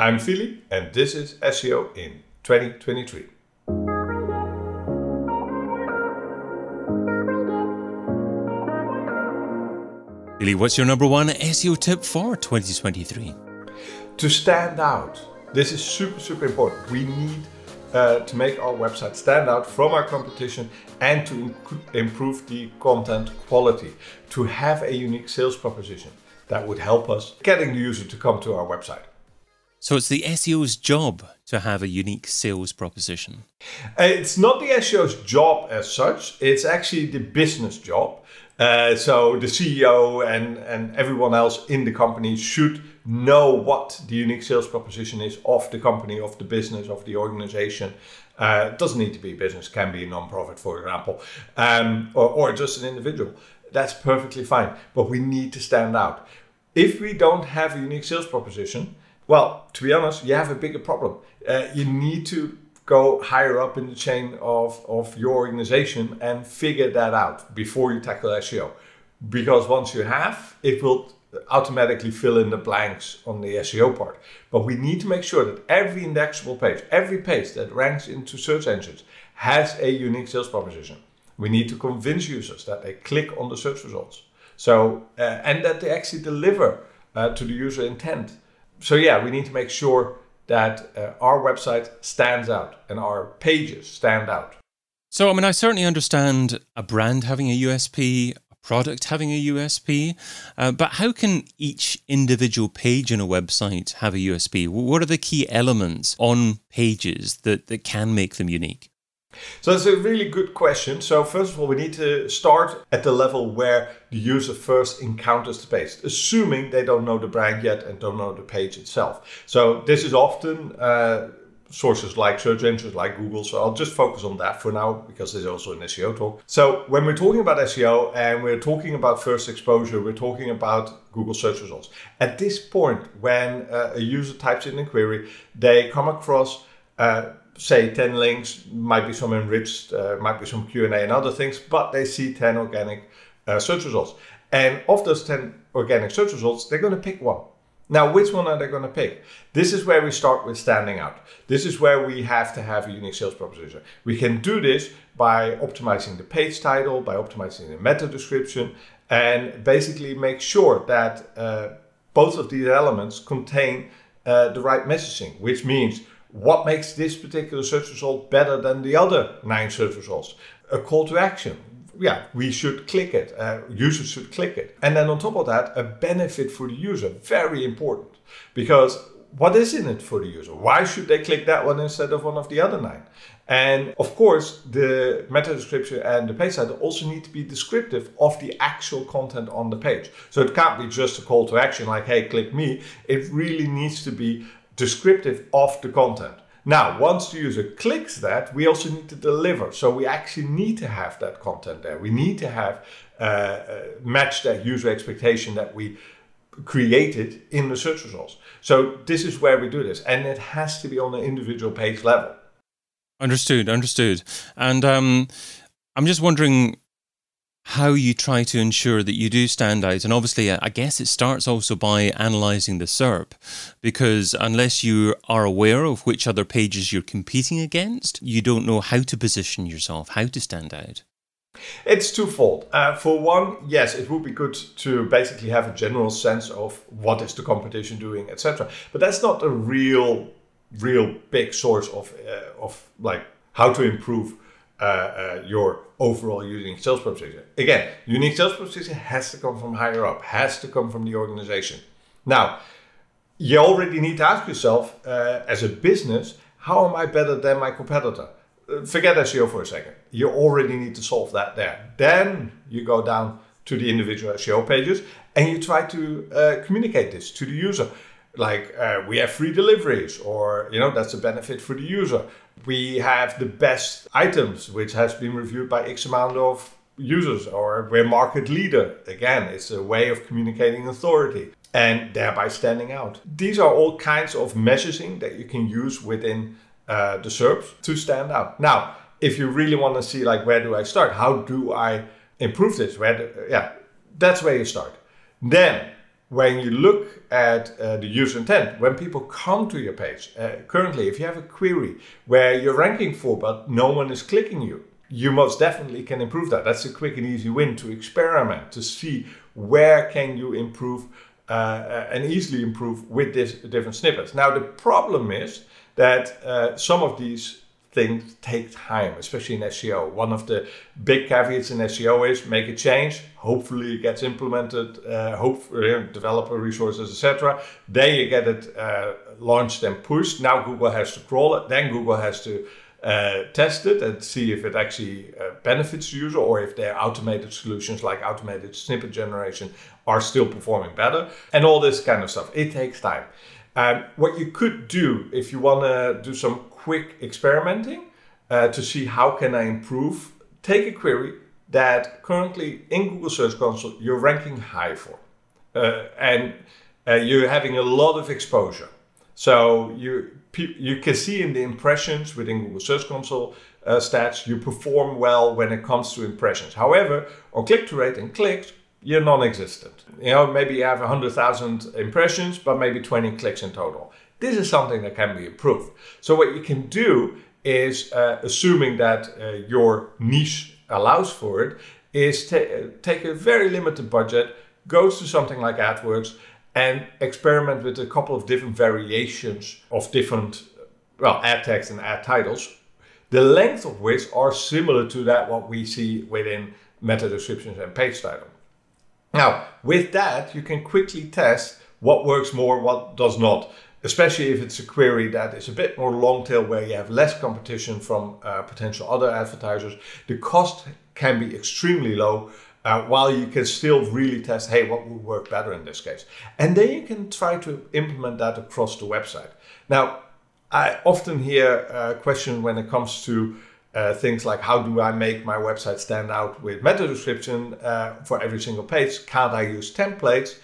I'm Fili, and this is SEO in 2023. Fili, what's your number one SEO tip for 2023? To stand out. This is super, super important. We need uh, to make our website stand out from our competition and to inc- improve the content quality, to have a unique sales proposition that would help us getting the user to come to our website. So it's the SEO's job to have a unique sales proposition. Uh, it's not the SEO's job as such, it's actually the business job. Uh, so the CEO and, and everyone else in the company should know what the unique sales proposition is of the company, of the business, of the organization. Uh, it doesn't need to be business, can be a non-profit, for example, um, or, or just an individual. That's perfectly fine, but we need to stand out. If we don't have a unique sales proposition, well, to be honest, you have a bigger problem. Uh, you need to go higher up in the chain of, of your organization and figure that out before you tackle SEO. Because once you have, it will automatically fill in the blanks on the SEO part. But we need to make sure that every indexable page, every page that ranks into search engines, has a unique sales proposition. We need to convince users that they click on the search results. So, uh, and that they actually deliver uh, to the user intent. So, yeah, we need to make sure that uh, our website stands out and our pages stand out. So, I mean, I certainly understand a brand having a USP, a product having a USP, uh, but how can each individual page in a website have a USP? What are the key elements on pages that, that can make them unique? So that's a really good question. So first of all, we need to start at the level where the user first encounters the page, assuming they don't know the brand yet and don't know the page itself. So this is often uh, sources like search engines like Google. So I'll just focus on that for now because there's also an SEO talk. So when we're talking about SEO and we're talking about first exposure, we're talking about Google search results. At this point, when uh, a user types in a query, they come across uh, say 10 links, might be some enriched, uh, might be some Q&A and other things, but they see 10 organic uh, search results. And of those 10 organic search results, they're going to pick one. Now, which one are they going to pick? This is where we start with standing out. This is where we have to have a unique sales proposition. We can do this by optimizing the page title, by optimizing the meta description, and basically make sure that uh, both of these elements contain uh, the right messaging, which means what makes this particular search result better than the other nine search results? A call to action. Yeah, we should click it. Uh, users should click it. And then on top of that, a benefit for the user. Very important. Because what is in it for the user? Why should they click that one instead of one of the other nine? And of course, the meta description and the page title also need to be descriptive of the actual content on the page. So it can't be just a call to action like, hey, click me. It really needs to be descriptive of the content. Now, once the user clicks that, we also need to deliver. So we actually need to have that content there. We need to have uh, uh, match that user expectation that we created in the search results. So this is where we do this, and it has to be on an individual page level. Understood. Understood. And um, I'm just wondering how you try to ensure that you do stand out. And obviously, I guess it starts also by analyzing the SERP, because unless you are aware of which other pages you're competing against, you don't know how to position yourself, how to stand out. It's twofold. Uh, for one, yes, it would be good to basically have a general sense of what is the competition doing, etc. But that's not a real, real big source of uh, of like how to improve uh, uh, your overall unique sales proposition. Again, unique sales proposition has to come from higher up, has to come from the organization. Now, you already need to ask yourself uh, as a business, how am I better than my competitor? Uh, forget SEO for a second. You already need to solve that there. Then you go down to the individual SEO pages and you try to uh, communicate this to the user like uh, we have free deliveries or you know that's a benefit for the user. We have the best items which has been reviewed by x amount of users or we're market leader. Again it's a way of communicating authority and thereby standing out. These are all kinds of messaging that you can use within uh, the SERPs to stand out. Now if you really want to see like where do i start? How do i improve this? Where do, yeah that's where you start. Then when you look at uh, the user intent, when people come to your page, uh, currently, if you have a query where you're ranking for but no one is clicking you, you most definitely can improve that. That's a quick and easy win to experiment to see where can you improve uh, uh and easily improve with this different snippets. Now the problem is that uh, some of these things take time, especially in SEO. One of the big caveats in SEO is make a change, hopefully it gets implemented, uh, hopefully uh, developer resources, etc. Then you get it uh, launched and pushed. Now Google has to crawl it. Then Google has to uh, test it and see if it actually uh, benefits the user or if their automated solutions like automated snippet generation are still performing better and all this kind of stuff. It takes time. Um, what you could do if you want to do some quick experimenting uh, to see how can I improve, take a query that currently in Google Search Console you're ranking high for, uh, and uh, you're having a lot of exposure. So you you can see in the impressions within Google Search Console uh, stats you perform well when it comes to impressions. However, on click-through rate and clicks, you're non-existent. You know, maybe you have 100,000 impressions, but maybe 20 clicks in total. This is something that can be improved. So what you can do is, uh, assuming that uh, your niche allows for it, is ta- take a very limited budget, goes to something like AdWords, and experiment with a couple of different variations of different, well, ad text and ad titles, the length of which are similar to that what we see within meta descriptions and page title. Now, with that, you can quickly test what works more, what does not, especially if it's a query that is a bit more long tail where you have less competition from uh, potential other advertisers. The cost can be extremely low. Uh, while you can still really test, hey, what would work better in this case? And then you can try to implement that across the website. Now, I often hear a question when it comes to uh, things like how do I make my website stand out with meta description uh, for every single page? Can't I use templates?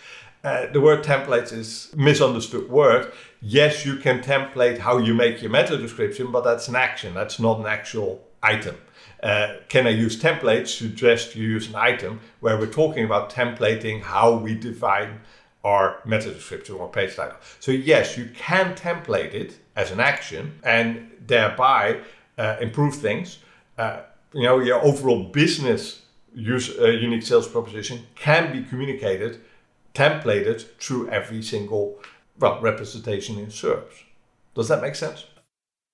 Uh, the word templates is misunderstood word. Yes, you can template how you make your meta description, but that's an action. That's not an actual item. Uh, can I use templates? Suggest you use an item where we're talking about templating how we define our meta description or page title. So yes, you can template it as an action and thereby uh, improve things. Uh, you know, your overall business use uh, unique sales proposition can be communicated, templated through every single well representation in SERPs. Does that make sense?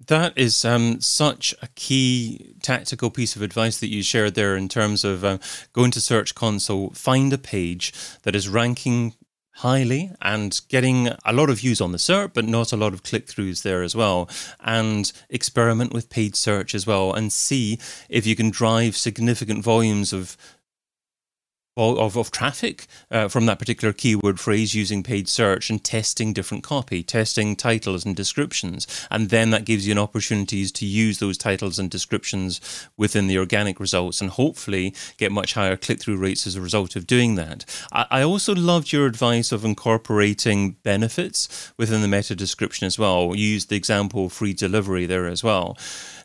That is um, such a key tactical piece of advice that you shared there in terms of um, going to Search Console, find a page that is ranking highly and getting a lot of views on the SERP, but not a lot of click throughs there as well. And experiment with paid search as well and see if you can drive significant volumes of of, of traffic uh, from that particular keyword phrase using paid search and testing different copy, testing titles and descriptions. And then that gives you an opportunities to use those titles and descriptions within the organic results and hopefully get much higher click through rates as a result of doing that. I, I also loved your advice of incorporating benefits within the meta description as well. You used the example of free delivery there as well.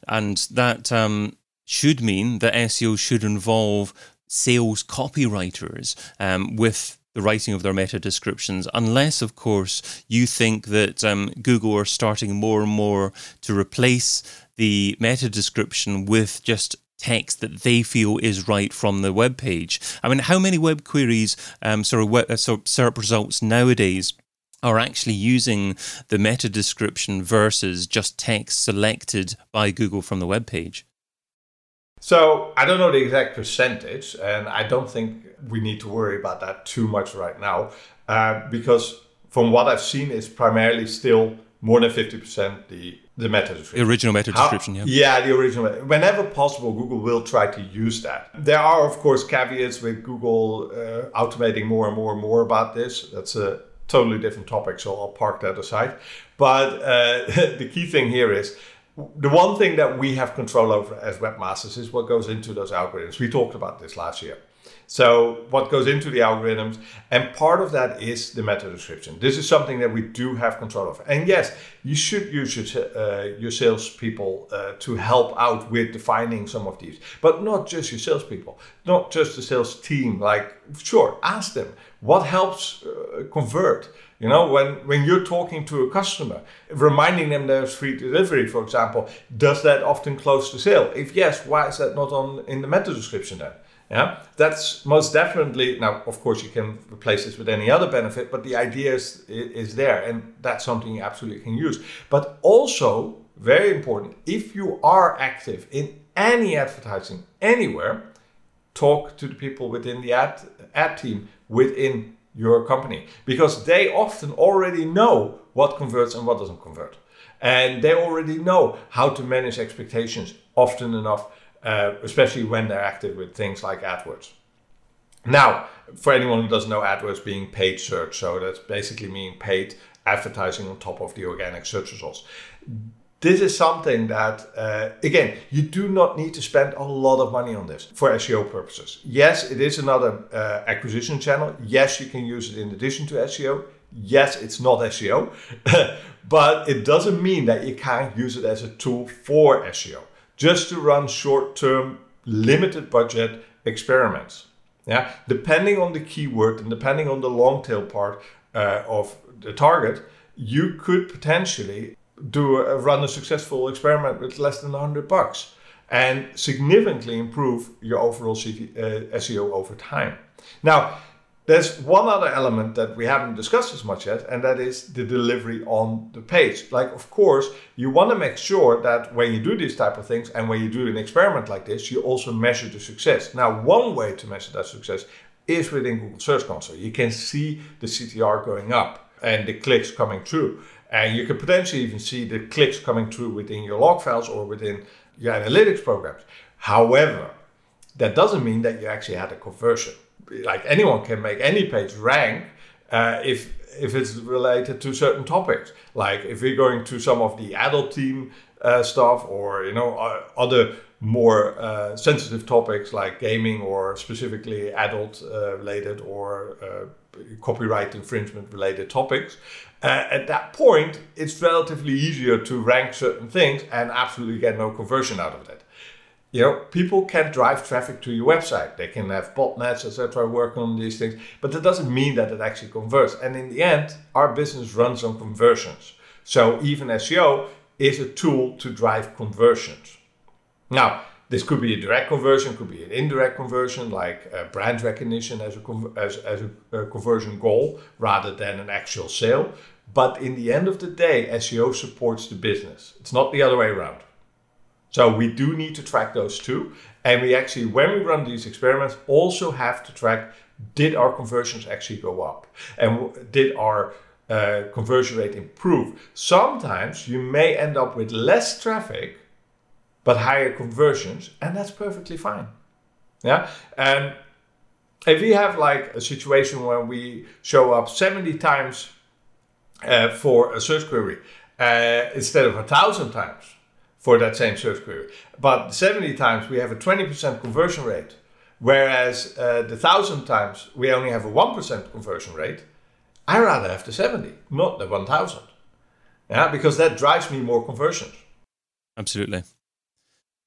And that um, should mean that SEO should involve sales copywriters um, with the writing of their meta descriptions, unless, of course, you think that um, Google are starting more and more to replace the meta description with just text that they feel is right from the web page. I mean, how many web queries, um, sort of web, uh, sort of SERP results nowadays are actually using the meta description versus just text selected by Google from the web page? So I don't know the exact percentage, and I don't think we need to worry about that too much right now, uh, because from what I've seen, it's primarily still more than fifty percent the the meta description. The original meta description, How, yeah. Yeah, the original. Whenever possible, Google will try to use that. There are, of course, caveats with Google uh, automating more and more and more about this. That's a totally different topic, so I'll park that aside. But uh, the key thing here is the one thing that we have control over as webmasters is what goes into those algorithms. We talked about this last year. So what goes into the algorithms, and part of that is the meta description. This is something that we do have control of. And yes, you should use your uh, your salespeople uh, to help out with defining some of these, but not just your salespeople, not just the sales team. Like, sure, ask them what helps uh, convert. You know, when, when you're talking to a customer, reminding them there's free delivery, for example, does that often close the sale? If yes, why is that not on in the meta description then? Yeah, that's most definitely. Now, of course, you can replace this with any other benefit, but the idea is, is there, and that's something you absolutely can use. But also, very important, if you are active in any advertising anywhere, talk to the people within the ad, ad team within your company because they often already know what converts and what doesn't convert. And they already know how to manage expectations often enough uh, especially when they're active with things like AdWords. Now, for anyone who doesn't know AdWords being paid search, so that's basically meaning paid advertising on top of the organic search results. This is something that, uh, again, you do not need to spend a lot of money on this for SEO purposes. Yes, it is another uh, acquisition channel. Yes, you can use it in addition to SEO. Yes, it's not SEO, but it doesn't mean that you can't use it as a tool for SEO just to run short-term, limited budget experiments. Yeah, depending on the keyword and depending on the long tail part uh, of the target, you could potentially do a, run a successful experiment with less than 100 bucks and significantly improve your overall uh, SEO over time. Now, there's one other element that we haven't discussed as much yet, and that is the delivery on the page. Like, of course, you want to make sure that when you do these type of things and when you do an experiment like this, you also measure the success. Now, one way to measure that success is within Google Search Console. You can see the CTR going up and the clicks coming through. And you can potentially even see the clicks coming through within your log files or within your analytics programs. However, that doesn't mean that you actually had a conversion like anyone can make any page rank uh, if if it's related to certain topics. Like if we're going to some of the adult team uh, stuff or you know other more uh, sensitive topics like gaming or specifically adult uh, related or uh, copyright infringement related topics. Uh, at that point, it's relatively easier to rank certain things and absolutely get no conversion out of that you know, people can drive traffic to your website. They can have botnets, etc., work on these things, but that doesn't mean that it actually converts. And in the end, our business runs on conversions. So even SEO is a tool to drive conversions. Now, this could be a direct conversion, could be an indirect conversion, like brand recognition as a, as, as a, conversion goal rather than an actual sale. But in the end of the day, SEO supports the business. It's not the other way around. So we do need to track those two. And we actually, when we run these experiments, also have to track did our conversions actually go up? And did our uh, conversion rate improve? Sometimes you may end up with less traffic, but higher conversions, and that's perfectly fine. Yeah. And if we have like a situation where we show up 70 times uh, for a search query uh, instead of a thousand times, for that same search query. But 70 times we have a 20% conversion rate, whereas uh, the 1000 times we only have a 1% conversion rate. I rather have the 70, not the 1000. Yeah, because that drives me more conversions. Absolutely.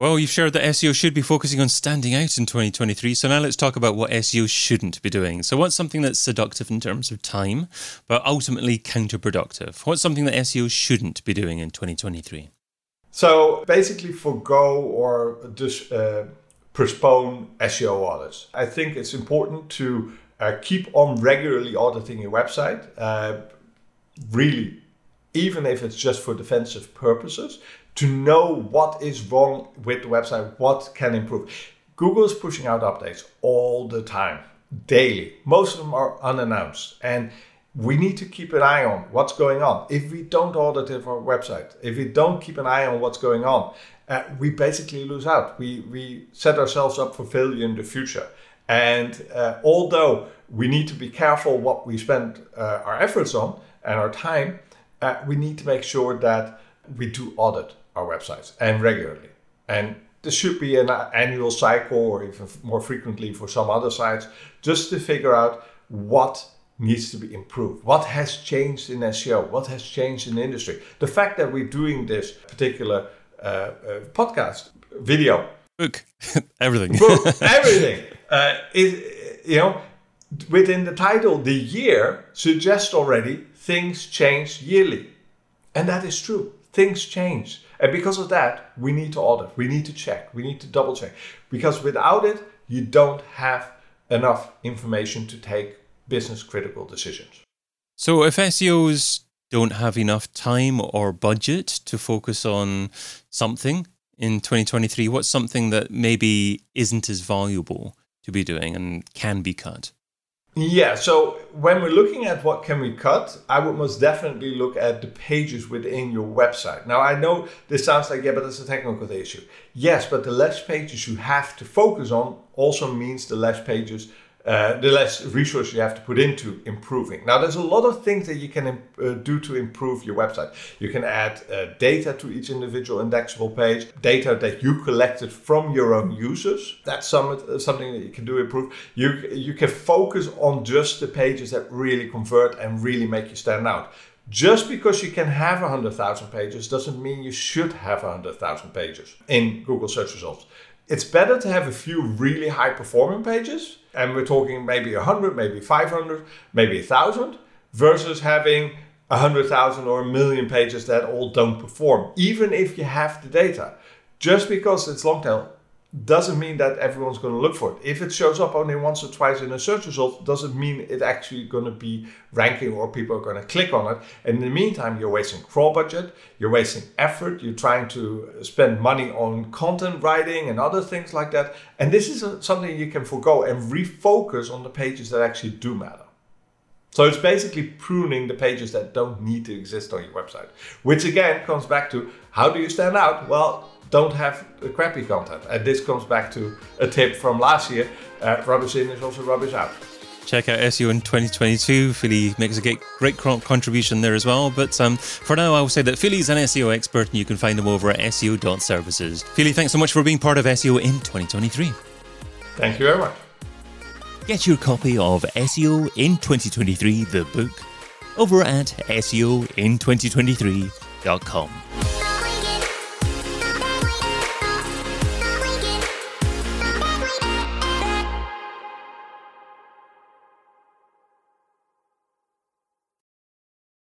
Well, you've shared that SEO should be focusing on standing out in 2023. So now let's talk about what SEO shouldn't be doing. So, what's something that's seductive in terms of time, but ultimately counterproductive? What's something that SEO shouldn't be doing in 2023? So basically, forego or just uh, postpone SEO audits. I think it's important to uh, keep on regularly auditing your website. Uh, really, even if it's just for defensive purposes, to know what is wrong with the website, what can improve. Google is pushing out updates all the time, daily. Most of them are unannounced. And we need to keep an eye on what's going on. If we don't audit our website, if we don't keep an eye on what's going on, uh, we basically lose out. We, we set ourselves up for failure in the future. And uh, although we need to be careful what we spend uh, our efforts on and our time, uh, we need to make sure that we do audit our websites and regularly. And this should be an annual cycle or even more frequently for some other sites just to figure out what needs to be improved what has changed in seo what has changed in the industry. The fact that we're doing this particular uh, uh, podcast video. Book. Everything. Book. Everything. Uh, is you know within the title the year suggests already things change yearly. And that is true. Things change and because of that, we need to audit, we need to check, we need to double check. Because without it, you don't have enough information to take business critical decisions. So if SEOs don't have enough time or budget to focus on something in 2023, what's something that maybe isn't as valuable to be doing and can be cut? Yeah, so when we're looking at what can we cut, I would most definitely look at the pages within your website. Now, I know this sounds like, yeah, but that's a technical issue. Yes, but the less pages you have to focus on also means the less pages uh, the less resources you have to put into improving. Now, there's a lot of things that you can uh, do to improve your website. You can add uh, data to each individual indexable page, data that you collected from your own users. That's some, uh, something that you can do improve. You, you can focus on just the pages that really convert and really make you stand out. Just because you can have 100,000 pages doesn't mean you should have 100,000 pages in Google search results. It's better to have a few really high performing pages and we're talking maybe 100, maybe 500, maybe 1,000, versus having 100,000 or a million pages that all don't perform, even if you have the data. Just because it's long tail doesn't mean that everyone's going to look for it. If it shows up only once or twice in a search result, doesn't mean it's actually going to be ranking or people are going to click on it. And in the meantime, you're wasting crawl budget, you're wasting effort, you're trying to spend money on content writing and other things like that. And this is something you can forego and refocus on the pages that actually do matter. So it's basically pruning the pages that don't need to exist on your website, which again comes back to how do you stand out? Well, don't have crappy content. And this comes back to a tip from last year uh, rubbish in is also rubbish out. Check out SEO in 2022. Fili makes a great, great contribution there as well. But um, for now, I will say that Fili's an SEO expert and you can find him over at SEO.services. Fili, thanks so much for being part of SEO in 2023. Thank you very much. Get your copy of SEO in 2023, the book, over at SEOin2023.com.